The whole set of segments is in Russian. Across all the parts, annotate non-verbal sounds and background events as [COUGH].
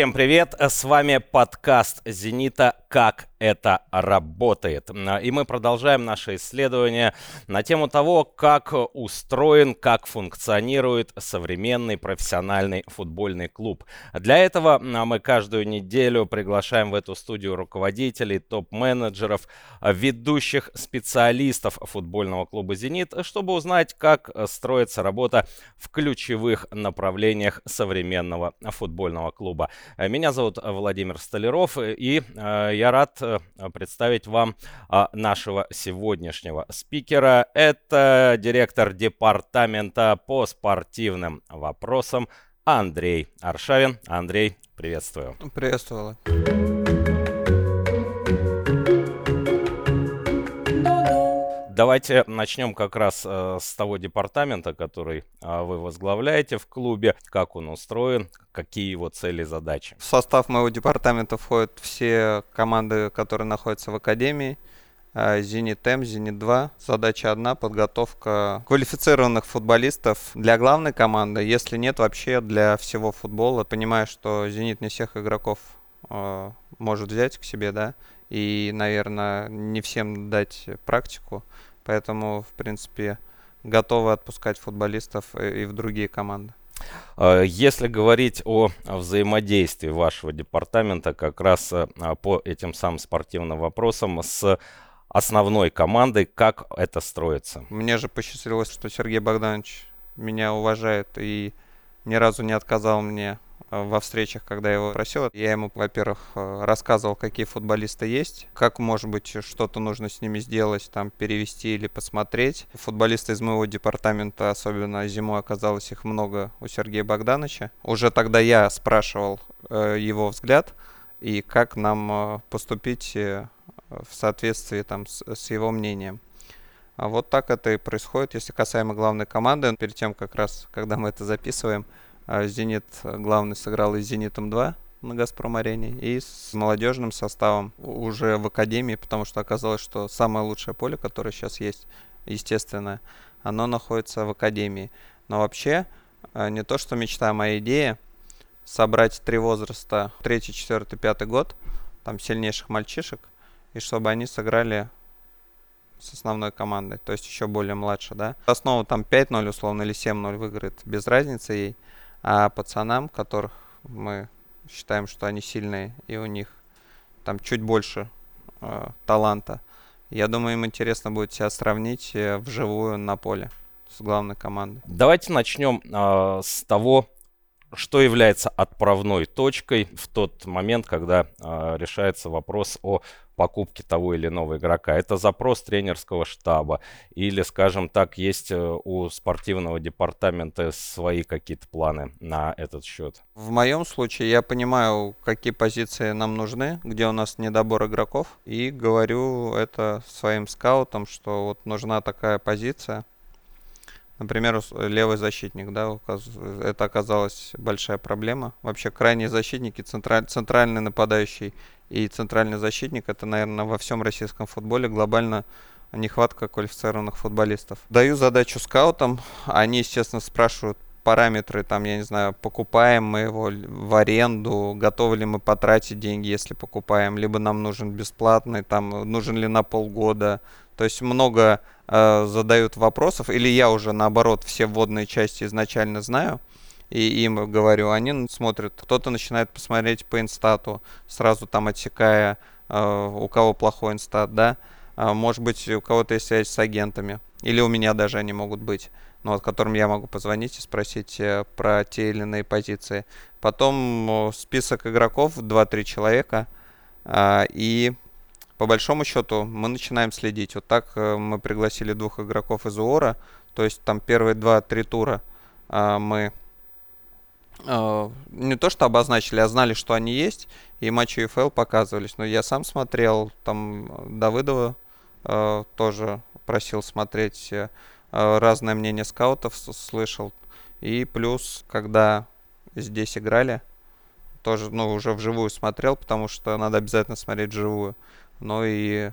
Всем привет! С вами подкаст «Зенита. Как это работает. И мы продолжаем наше исследование на тему того, как устроен, как функционирует современный профессиональный футбольный клуб. Для этого мы каждую неделю приглашаем в эту студию руководителей, топ-менеджеров, ведущих специалистов футбольного клуба «Зенит», чтобы узнать, как строится работа в ключевых направлениях современного футбольного клуба. Меня зовут Владимир Столяров, и э, я рад э, представить вам а, нашего сегодняшнего спикера. Это директор департамента по спортивным вопросам Андрей Аршавин. Андрей, приветствую. Приветствую. Давайте начнем как раз э, с того департамента, который э, вы возглавляете в клубе, как он устроен, какие его цели задачи. В состав моего департамента входят все команды, которые находятся в академии. Э, Зенит М, Зенит 2. Задача одна – подготовка квалифицированных футболистов для главной команды, если нет вообще для всего футбола. Понимаю, что Зенит не всех игроков э, может взять к себе, да, и, наверное, не всем дать практику. Поэтому, в принципе, готовы отпускать футболистов и в другие команды. А, если говорить о взаимодействии вашего департамента как раз а, по этим самым спортивным вопросам с основной командой, как это строится? Мне же посчастливилось, что Сергей Богданович меня уважает и ни разу не отказал мне Э, во встречах, когда я его просил. Я ему, во-первых, э, рассказывал, какие футболисты есть, как, может быть, что-то нужно с ними сделать, там, перевести или посмотреть. Футболисты из моего департамента, особенно зимой, оказалось их много у Сергея Богдановича. Уже тогда я спрашивал э, его взгляд и как нам э, поступить э, в соответствии там, с, с его мнением. А вот так это и происходит, если касаемо главной команды. Перед тем, как раз, когда мы это записываем, Зенит главный сыграл и Зенитом 2 на Газпром-арене и с молодежным составом уже в академии, потому что оказалось, что самое лучшее поле, которое сейчас есть, естественно, оно находится в академии. Но вообще, э, не то что мечта, а моя идея собрать три возраста, третий, четвертый, пятый год, там сильнейших мальчишек, и чтобы они сыграли с основной командой, то есть еще более младше, да. Основу там 5-0 условно или 7-0 выиграет, без разницы ей. А пацанам, которых мы считаем, что они сильные, и у них там чуть больше э, таланта, я думаю, им интересно будет себя сравнить э, вживую на поле с главной командой. Давайте начнем э, с того, что является отправной точкой в тот момент, когда э, решается вопрос о покупке того или иного игрока. Это запрос тренерского штаба или, скажем так, есть э, у спортивного департамента свои какие-то планы на этот счет? В моем случае я понимаю, какие позиции нам нужны, где у нас недобор игроков, и говорю это своим скаутам, что вот нужна такая позиция. Например, левый защитник, да, это оказалась большая проблема. Вообще крайние защитники, централь, центральный нападающий и центральный защитник, это, наверное, во всем российском футболе глобально нехватка квалифицированных футболистов. Даю задачу скаутам, они, естественно, спрашивают параметры, там, я не знаю, покупаем мы его в аренду, готовы ли мы потратить деньги, если покупаем, либо нам нужен бесплатный, там, нужен ли на полгода. То есть много э, задают вопросов, или я уже наоборот все вводные части изначально знаю, и им говорю, они смотрят, кто-то начинает посмотреть по инстату, сразу там отсекая, э, у кого плохой инстат, да, э, может быть, у кого-то есть связь с агентами, или у меня даже они могут быть, ну, вот, которым я могу позвонить и спросить э, про те или иные позиции. Потом э, список игроков, 2-3 человека, и по большому счету мы начинаем следить. Вот так э, мы пригласили двух игроков из УОРа, то есть там первые два-три тура э, мы э, не то что обозначили, а знали, что они есть, и матчи УФЛ показывались. Но я сам смотрел, там Давыдова тоже просил смотреть, разное мнение скаутов слышал. И плюс, когда здесь играли, тоже, ну, уже вживую смотрел, потому что надо обязательно смотреть вживую. Но и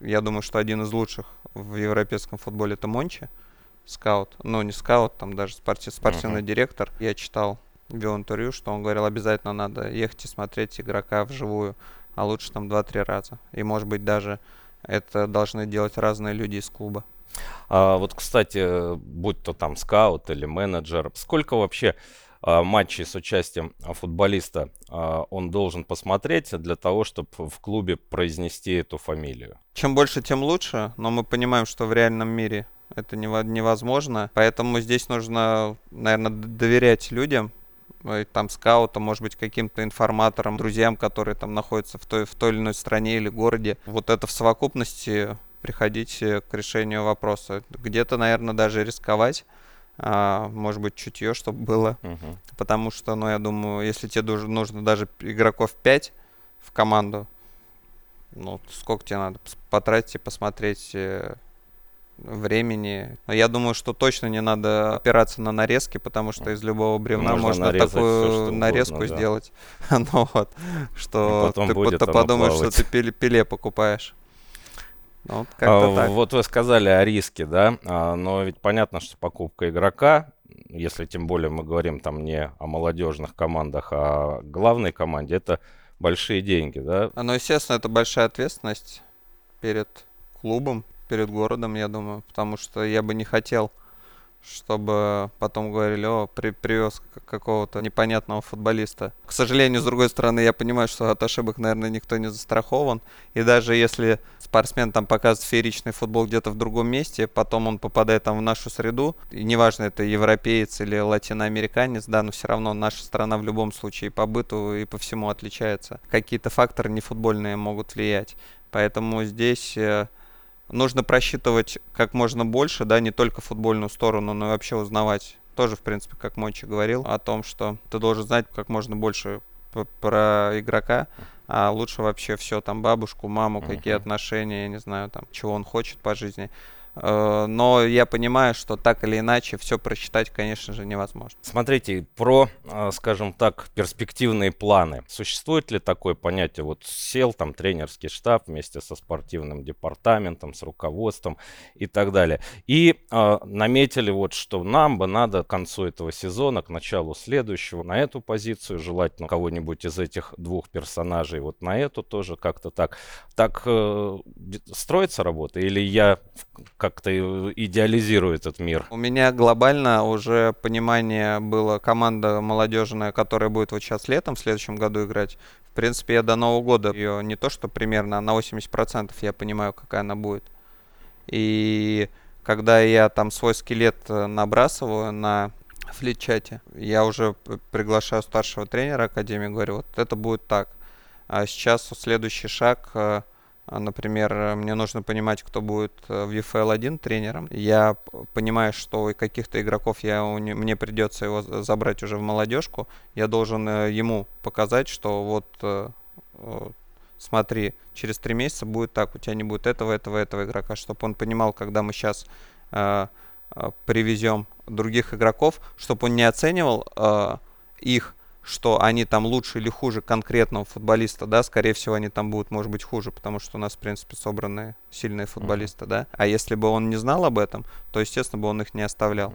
я думаю, что один из лучших в европейском футболе это Мончи, скаут. Ну, не скаут, там даже спорти, спортивный uh-huh. директор. Я читал вел интервью, что он говорил, обязательно надо ехать и смотреть игрока вживую, а лучше там 2-3 раза. И, может быть, даже это должны делать разные люди из клуба. А, вот, кстати, будь то там скаут или менеджер, сколько вообще а, матчей с участием футболиста а, он должен посмотреть для того, чтобы в клубе произнести эту фамилию? Чем больше, тем лучше, но мы понимаем, что в реальном мире это невозможно, поэтому здесь нужно, наверное, доверять людям, э, там скаутам, может быть, каким-то информаторам, друзьям, которые там находятся в той, в той или иной стране или городе. Вот это в совокупности приходить к решению вопроса. Где-то, наверное, даже рисковать, а, может быть, чутье, чтобы было. Угу. Потому что, ну, я думаю, если тебе нужно даже игроков 5 в команду, ну, сколько тебе надо потратить и посмотреть э, времени. Но я думаю, что точно не надо опираться на нарезки, потому что из любого бревна можно, можно такую все, нарезку угодно, сделать. [LAUGHS] ну вот, что ты, ты подумаешь, плавать. что ты пиле, пиле покупаешь. Ну, а, вот вы сказали о риске, да, а, но ведь понятно, что покупка игрока, если тем более мы говорим там не о молодежных командах, а о главной команде, это большие деньги, да? Ну, естественно, это большая ответственность перед клубом, перед городом, я думаю, потому что я бы не хотел чтобы потом говорили, о, при, привез какого-то непонятного футболиста. К сожалению, с другой стороны, я понимаю, что от ошибок, наверное, никто не застрахован. И даже если спортсмен там показывает фееричный футбол где-то в другом месте, потом он попадает там в нашу среду, и неважно, это европеец или латиноамериканец, да, но все равно наша страна в любом случае по быту и по всему отличается. Какие-то факторы нефутбольные могут влиять. Поэтому здесь э, нужно просчитывать как можно больше, да, не только футбольную сторону, но и вообще узнавать. Тоже, в принципе, как Мочи говорил, о том, что ты должен знать как можно больше про игрока, а лучше вообще все, там, бабушку, маму, какие отношения, я не знаю, там, чего он хочет по жизни. Э, но я понимаю, что так или иначе все просчитать, конечно же, невозможно. Смотрите, про, э, скажем так, перспективные планы. Существует ли такое понятие? Вот сел там тренерский штаб вместе со спортивным департаментом, с руководством и так далее. И э, наметили вот, что нам бы надо к концу этого сезона, к началу следующего, на эту позицию, желательно кого-нибудь из этих двух персонажей, вот на эту тоже как-то так. Так э, строится работа? Или я как-то идеализирую этот мир. У меня глобально уже понимание было команда молодежная, которая будет вот сейчас летом в следующем году играть. В принципе, я до Нового года ее не то что примерно, а на 80% я понимаю, какая она будет. И когда я там свой скелет э, набрасываю на флит-чате, я уже приглашаю старшего тренера Академии, говорю, вот это будет так. А сейчас следующий шаг э, например, мне нужно понимать, кто будет э, в EFL 1 тренером. Я понимаю, что каких-то игроков я, мне придется его забрать уже в молодежку. Я должен э, ему показать, что вот э, смотри, через три месяца будет так, у тебя не будет этого, этого, этого игрока, чтобы он понимал, когда мы сейчас э, привезем других игроков, чтобы он не оценивал э, их что они там лучше или хуже конкретного футболиста, да, скорее всего, они там будут, может быть, хуже, потому что у нас, в принципе, собраны сильные футболисты, mm-hmm. да. А если бы он не знал об этом, то, естественно, бы он их не оставлял.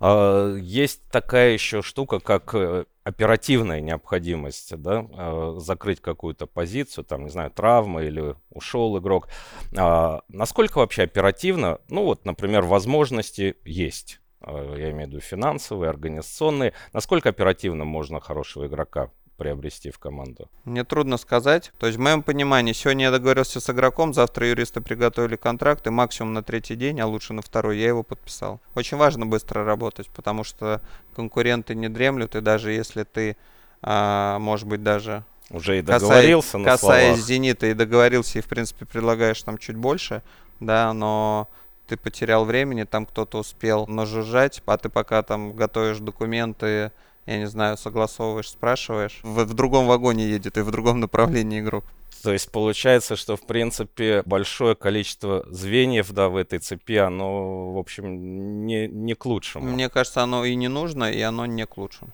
А, есть такая еще штука, как э, оперативная необходимость, да, а, закрыть какую-то позицию, там, не знаю, травма или ушел игрок. А, насколько вообще оперативно, ну вот, например, возможности есть я имею в виду финансовые, организационные. Насколько оперативно можно хорошего игрока приобрести в команду? Мне трудно сказать. То есть, в моем понимании, сегодня я договорился с игроком, завтра юристы приготовили контракт, и максимум на третий день, а лучше на второй, я его подписал. Очень важно быстро работать, потому что конкуренты не дремлют, и даже если ты, а, может быть, даже уже и договорился касаясь, на касаясь «Зенита» и договорился, и, в принципе, предлагаешь там чуть больше, да, но ты потерял времени, там кто-то успел нажужжать, а ты пока там готовишь документы, я не знаю, согласовываешь, спрашиваешь, в, в другом вагоне едет и в другом направлении игрок. То есть получается, что в принципе большое количество звеньев да, в этой цепи, оно, в общем, не, не к лучшему. Мне кажется, оно и не нужно, и оно не к лучшему.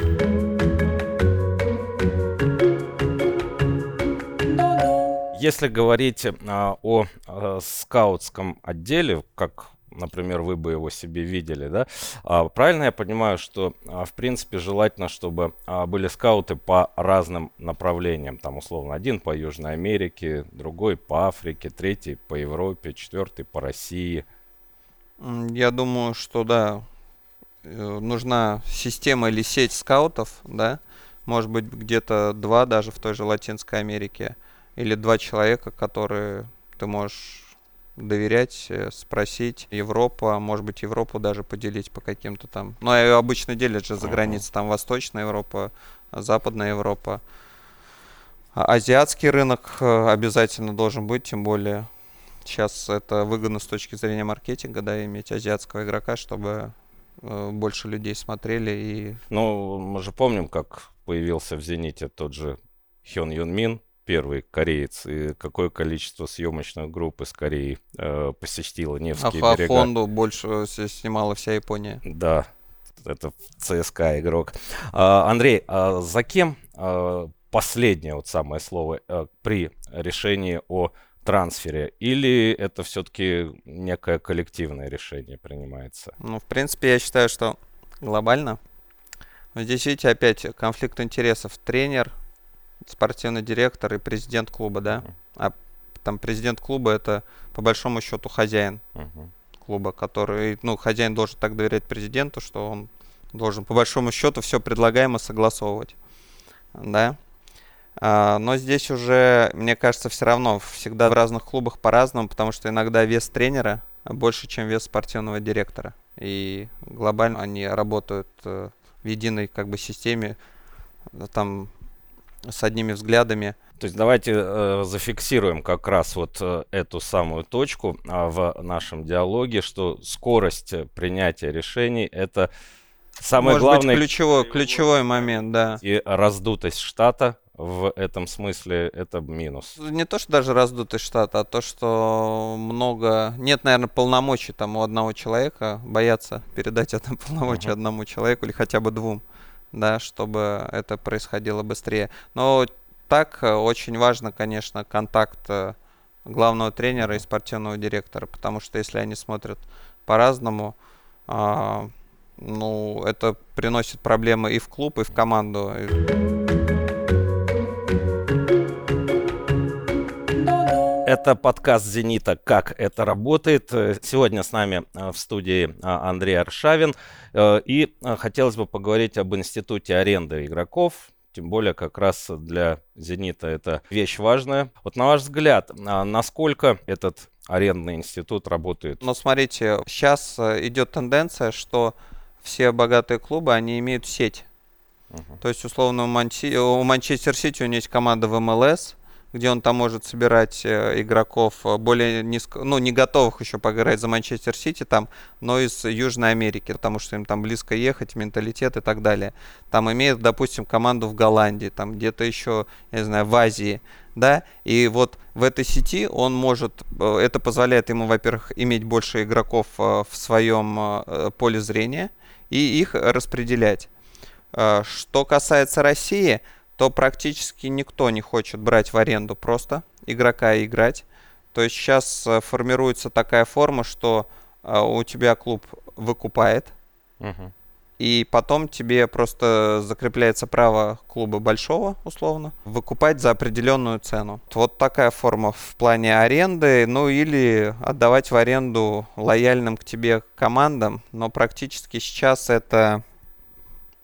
Если говорить а, о а, скаутском отделе, как например, вы бы его себе видели, да? А, правильно я понимаю, что, а, в принципе, желательно, чтобы а, были скауты по разным направлениям, там, условно, один по Южной Америке, другой по Африке, третий по Европе, четвертый по России? Я думаю, что да, э, нужна система или сеть скаутов, да, может быть, где-то два даже в той же Латинской Америке, или два человека, которые ты можешь доверять, э, спросить. Европа, может быть, Европу даже поделить по каким-то там. Ну, и обычно делят же за границей, там Восточная Европа, Западная Европа. А азиатский рынок э, обязательно должен быть, тем более сейчас это выгодно с точки зрения маркетинга, да, иметь азиатского игрока, чтобы э, больше людей смотрели и... Ну, мы же помним, как появился в «Зените» тот же Хён Юн Мин, первый кореец, и какое количество съемочных групп из Кореи э, посетило Невские а берега. фонду больше снимала вся Япония. Да, это ЦСКА игрок. А, Андрей, а за кем а, последнее вот самое слово а, при решении о трансфере? Или это все-таки некое коллективное решение принимается? Ну, в принципе, я считаю, что глобально. Здесь, видите, опять конфликт интересов. Тренер, спортивный директор и президент клуба, да? А там президент клуба это по большому счету хозяин клуба, который, ну, хозяин должен так доверять президенту, что он должен по большому счету все предлагаемо согласовывать, да? А, но здесь уже, мне кажется, все равно всегда в разных клубах по-разному, потому что иногда вес тренера больше, чем вес спортивного директора. И глобально они работают э, в единой как бы системе, там с одними взглядами. То есть давайте э, зафиксируем как раз вот э, эту самую точку э, в нашем диалоге, что скорость принятия решений это самое Может главное. Быть, ключевой, ключевой момент, да. И раздутость штата в этом смысле это минус. Не то, что даже раздутость штата, а то, что много... Нет, наверное, полномочий там у одного человека, боятся передать это полномочия uh-huh. одному человеку или хотя бы двум да, чтобы это происходило быстрее. Но так э, очень важно, конечно, контакт э, главного тренера и спортивного директора, потому что если они смотрят по-разному, а, ну, это приносит проблемы и в клуб, и в команду. Это подкаст «Зенита. Как это работает?». Сегодня с нами э, в студии а, Андрей Аршавин. Э, и э, хотелось бы поговорить об институте аренды игроков. Тем более как раз для «Зенита» это вещь важная. Вот на ваш взгляд, а, насколько этот арендный институт работает? Ну, смотрите, сейчас идет тенденция, что все богатые клубы, они имеют сеть. Uh-huh. То есть, условно, у, Манчи... у Манчестер Сити у него есть команда в МЛС, где он там может собирать э, игроков э, более низко, ну, не готовых еще поиграть за Манчестер Сити там, но из Южной Америки, потому что им там близко ехать, менталитет и так далее. Там имеют, допустим, команду в Голландии, там где-то еще, я не знаю, в Азии, да, и вот в этой сети он может, э, это позволяет ему, во-первых, иметь больше игроков в своем поле зрения и их распределять. Что касается России, то практически никто не хочет брать в аренду просто игрока и играть. То есть сейчас э, формируется такая форма, что э, у тебя клуб выкупает, угу. и потом тебе просто закрепляется право клуба большого, условно, выкупать за определенную цену. Вот такая форма в плане аренды, ну или отдавать в аренду лояльным к тебе командам, но практически сейчас это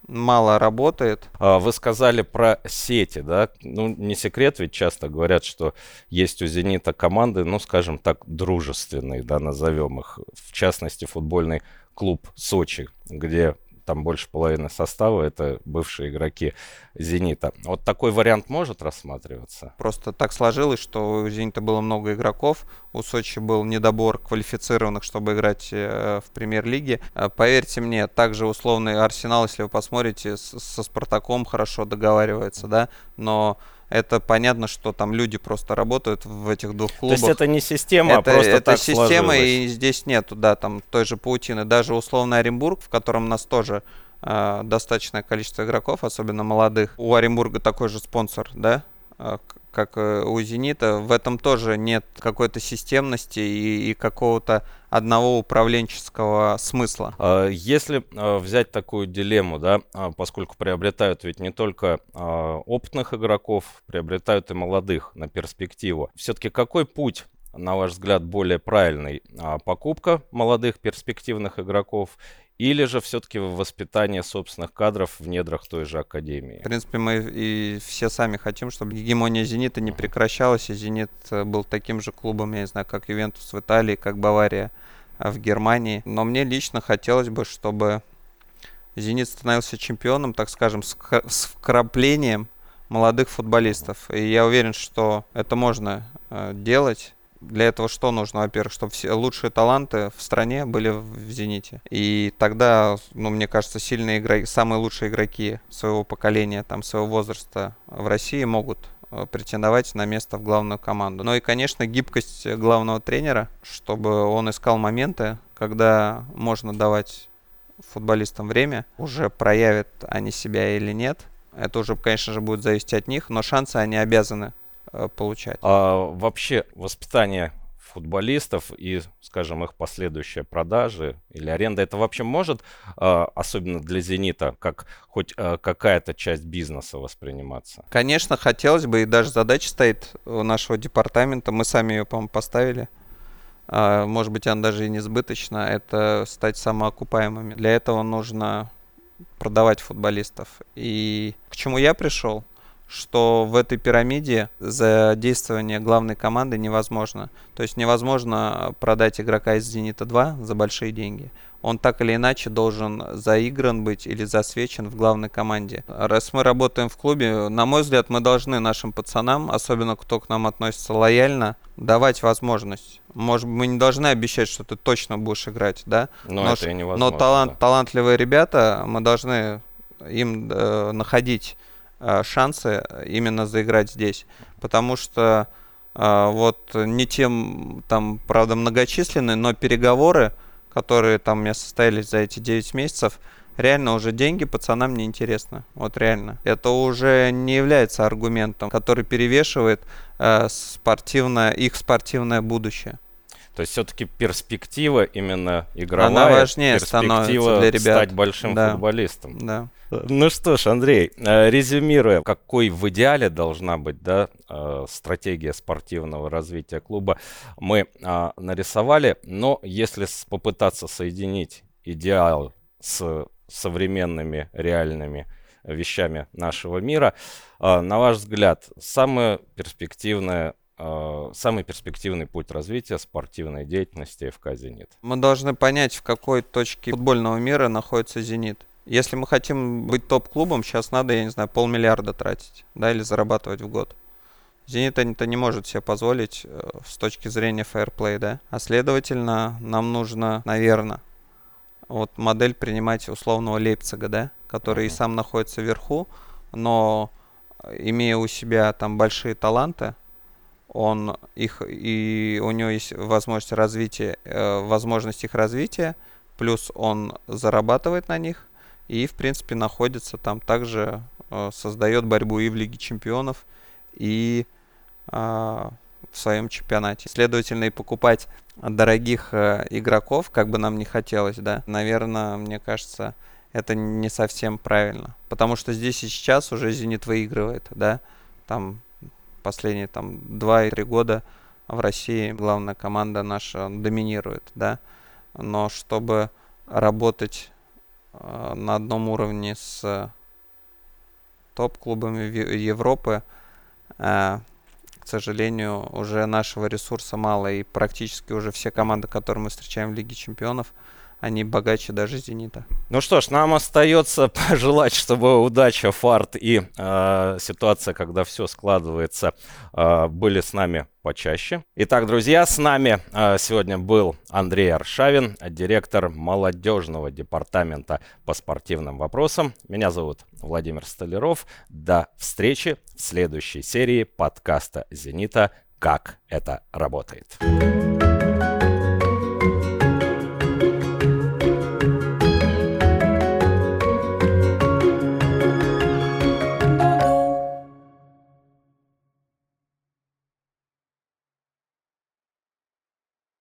мало работает. А, вы сказали про сети, да? Ну, не секрет, ведь часто говорят, что есть у «Зенита» команды, ну, скажем так, дружественные, да, назовем их. В частности, футбольный клуб «Сочи», где там больше половины состава это бывшие игроки «Зенита». Вот такой вариант может рассматриваться? Просто так сложилось, что у «Зенита» было много игроков, у Сочи был недобор квалифицированных, чтобы играть э, в премьер-лиге. Э, поверьте мне, также условный «Арсенал», если вы посмотрите, со «Спартаком» хорошо договаривается, да, но это понятно, что там люди просто работают в этих двух клубах. То есть это не система, а это, а просто это так система, сложилось. и здесь нету, да, там той же паутины. Даже условно Оренбург, в котором у нас тоже э, достаточное количество игроков, особенно молодых. У Оренбурга такой же спонсор, да, э, как э, у «Зенита». В этом тоже нет какой-то системности и, и какого-то одного управленческого смысла. А если а, взять такую дилемму, да, а, поскольку приобретают ведь не только опытных игроков, приобретают и молодых на перспективу, все-таки какой путь на ваш взгляд, более правильный? Покупка молодых перспективных игроков или же все-таки воспитание собственных кадров в недрах той же академии? В принципе, мы и все сами хотим, чтобы гегемония «Зенита» не прекращалась, и «Зенит» был таким же клубом, я не знаю, как «Ювентус» в Италии, как «Бавария» в Германии. Но мне лично хотелось бы, чтобы «Зенит» становился чемпионом, так скажем, с, с вкраплением молодых футболистов. И я уверен, что это можно э, делать для этого что нужно? Во-первых, чтобы все лучшие таланты в стране были в «Зените». И тогда, ну, мне кажется, сильные игроки, самые лучшие игроки своего поколения, там, своего возраста в России могут э, претендовать на место в главную команду. Ну и, конечно, гибкость главного тренера, чтобы он искал моменты, когда можно давать футболистам время, уже проявят они себя или нет. Это уже, конечно же, будет зависеть от них, но шансы они обязаны получать. А вообще воспитание футболистов и, скажем, их последующая продажи или аренда, это вообще может, а, особенно для «Зенита», как хоть а, какая-то часть бизнеса восприниматься? Конечно, хотелось бы, и даже задача стоит у нашего департамента, мы сами ее, по-моему, поставили, а, может быть, она даже и не сбыточна, это стать самоокупаемыми. Для этого нужно продавать футболистов. И к чему я пришел? Что в этой пирамиде задействование главной команды невозможно. То есть невозможно продать игрока из «Зенита 2» за большие деньги. Он так или иначе должен заигран быть или засвечен в главной команде. Раз мы работаем в клубе, на мой взгляд, мы должны нашим пацанам, особенно кто к нам относится лояльно, давать возможность. Может, мы не должны обещать, что ты точно будешь играть, да? Но, но это невозможно. Но талант, да. талантливые ребята, мы должны им э, находить шансы именно заиграть здесь. Потому что э, вот не тем, там, правда, многочисленные, но переговоры, которые там у меня состоялись за эти 9 месяцев, реально уже деньги пацанам не интересно. Вот реально. Это уже не является аргументом, который перевешивает э, спортивное, их спортивное будущее. То есть все-таки перспектива именно игровая, Она важнее перспектива для ребят. стать большим да. футболистом. Да. Ну что ж, Андрей, э, резюмируя, какой в идеале должна быть да, э, стратегия спортивного развития клуба, мы а, нарисовали, но если попытаться соединить идеал с современными реальными вещами нашего мира, э, на ваш взгляд, самое перспективное самый перспективный путь развития спортивной деятельности ФК «Зенит»? Мы должны понять, в какой точке футбольного мира находится «Зенит». Если мы хотим быть топ-клубом, сейчас надо, я не знаю, полмиллиарда тратить, да, или зарабатывать в год. Зенит это не может себе позволить э, с точки зрения фэрплей, да. А следовательно, нам нужно, наверное, вот модель принимать условного Лейпцига, да, который uh-huh. и сам находится вверху, но э, имея у себя там большие таланты, он их и у него есть возможность развития, э, возможность их развития, плюс он зарабатывает на них, и, в принципе, находится там также, э, создает борьбу и в Лиге Чемпионов, и э, в своем чемпионате. Следовательно, и покупать дорогих э, игроков, как бы нам не хотелось, да, наверное, мне кажется, это не совсем правильно. Потому что здесь и сейчас уже «Зенит» выигрывает, да, там последние там 2-3 года в России главная команда наша доминирует, да, но чтобы работать Э, на одном уровне с топ-клубами Европы. Э, к сожалению, уже нашего ресурса мало, и практически уже все команды, которые мы встречаем в Лиге Чемпионов, они богаче даже «Зенита». Ну что ж, нам остается [LAUGHS] пожелать, чтобы удача, фарт и э, ситуация, когда все складывается, э, были с нами почаще. Итак, друзья, с нами э, сегодня был Андрей Аршавин, директор молодежного департамента по спортивным вопросам. Меня зовут Владимир Столяров. До встречи в следующей серии подкаста «Зенита. Как это работает».